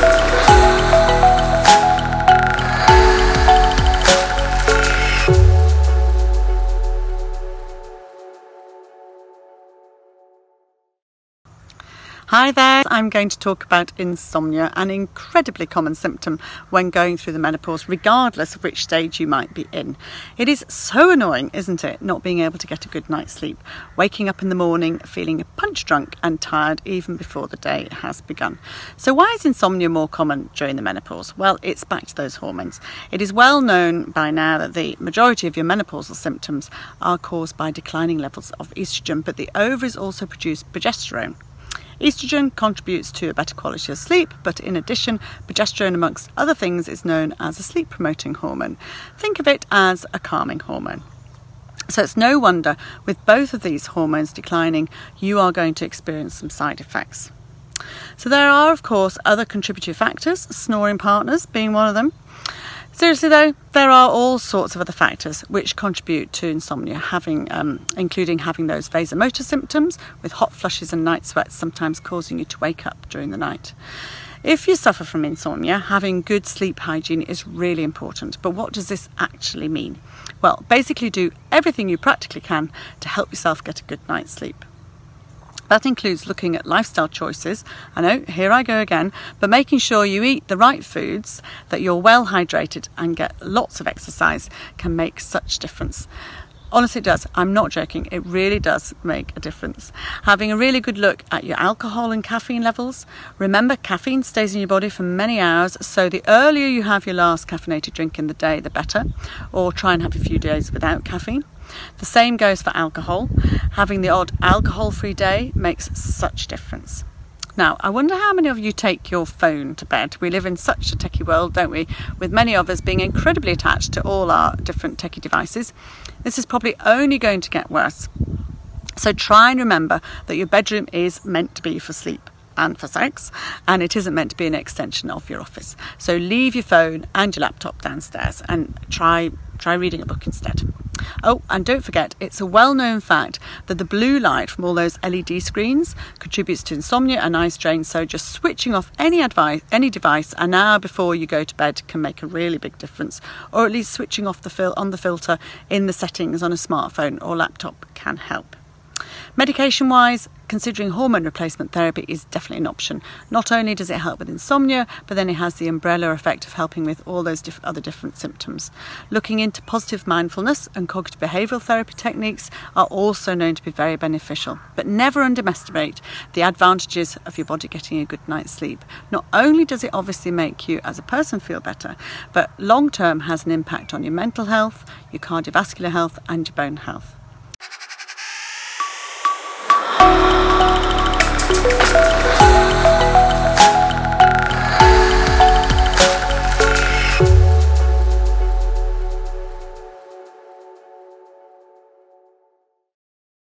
Thank you. Hi there, I'm going to talk about insomnia, an incredibly common symptom when going through the menopause, regardless of which stage you might be in. It is so annoying, isn't it, not being able to get a good night's sleep, waking up in the morning feeling punch drunk and tired even before the day has begun. So, why is insomnia more common during the menopause? Well, it's back to those hormones. It is well known by now that the majority of your menopausal symptoms are caused by declining levels of estrogen, but the ovaries also produce progesterone Estrogen contributes to a better quality of sleep, but in addition, progesterone, amongst other things, is known as a sleep promoting hormone. Think of it as a calming hormone. So it's no wonder with both of these hormones declining, you are going to experience some side effects. So there are, of course, other contributory factors, snoring partners being one of them. Seriously though, there are all sorts of other factors which contribute to insomnia, having, um, including having those vasomotor symptoms with hot flushes and night sweats, sometimes causing you to wake up during the night. If you suffer from insomnia, having good sleep hygiene is really important. But what does this actually mean? Well, basically, do everything you practically can to help yourself get a good night's sleep. That includes looking at lifestyle choices. I know, here I go again, but making sure you eat the right foods, that you're well hydrated, and get lots of exercise can make such difference. Honestly, it does. I'm not joking. It really does make a difference. Having a really good look at your alcohol and caffeine levels. Remember, caffeine stays in your body for many hours, so the earlier you have your last caffeinated drink in the day, the better. Or try and have a few days without caffeine. The same goes for alcohol. Having the odd alcohol free day makes such a difference. Now, I wonder how many of you take your phone to bed. We live in such a techie world, don't we? With many of us being incredibly attached to all our different techie devices. This is probably only going to get worse. So try and remember that your bedroom is meant to be for sleep and for sex, and it isn't meant to be an extension of your office. So leave your phone and your laptop downstairs and try try reading a book instead. Oh, and don't forget, it's a well known fact that the blue light from all those LED screens contributes to insomnia and eye strain. So, just switching off any, advice, any device an hour before you go to bed can make a really big difference. Or at least switching off the fil- on the filter in the settings on a smartphone or laptop can help. Medication wise, considering hormone replacement therapy is definitely an option. Not only does it help with insomnia, but then it has the umbrella effect of helping with all those diff- other different symptoms. Looking into positive mindfulness and cognitive behavioural therapy techniques are also known to be very beneficial. But never underestimate the advantages of your body getting a good night's sleep. Not only does it obviously make you as a person feel better, but long term has an impact on your mental health, your cardiovascular health, and your bone health.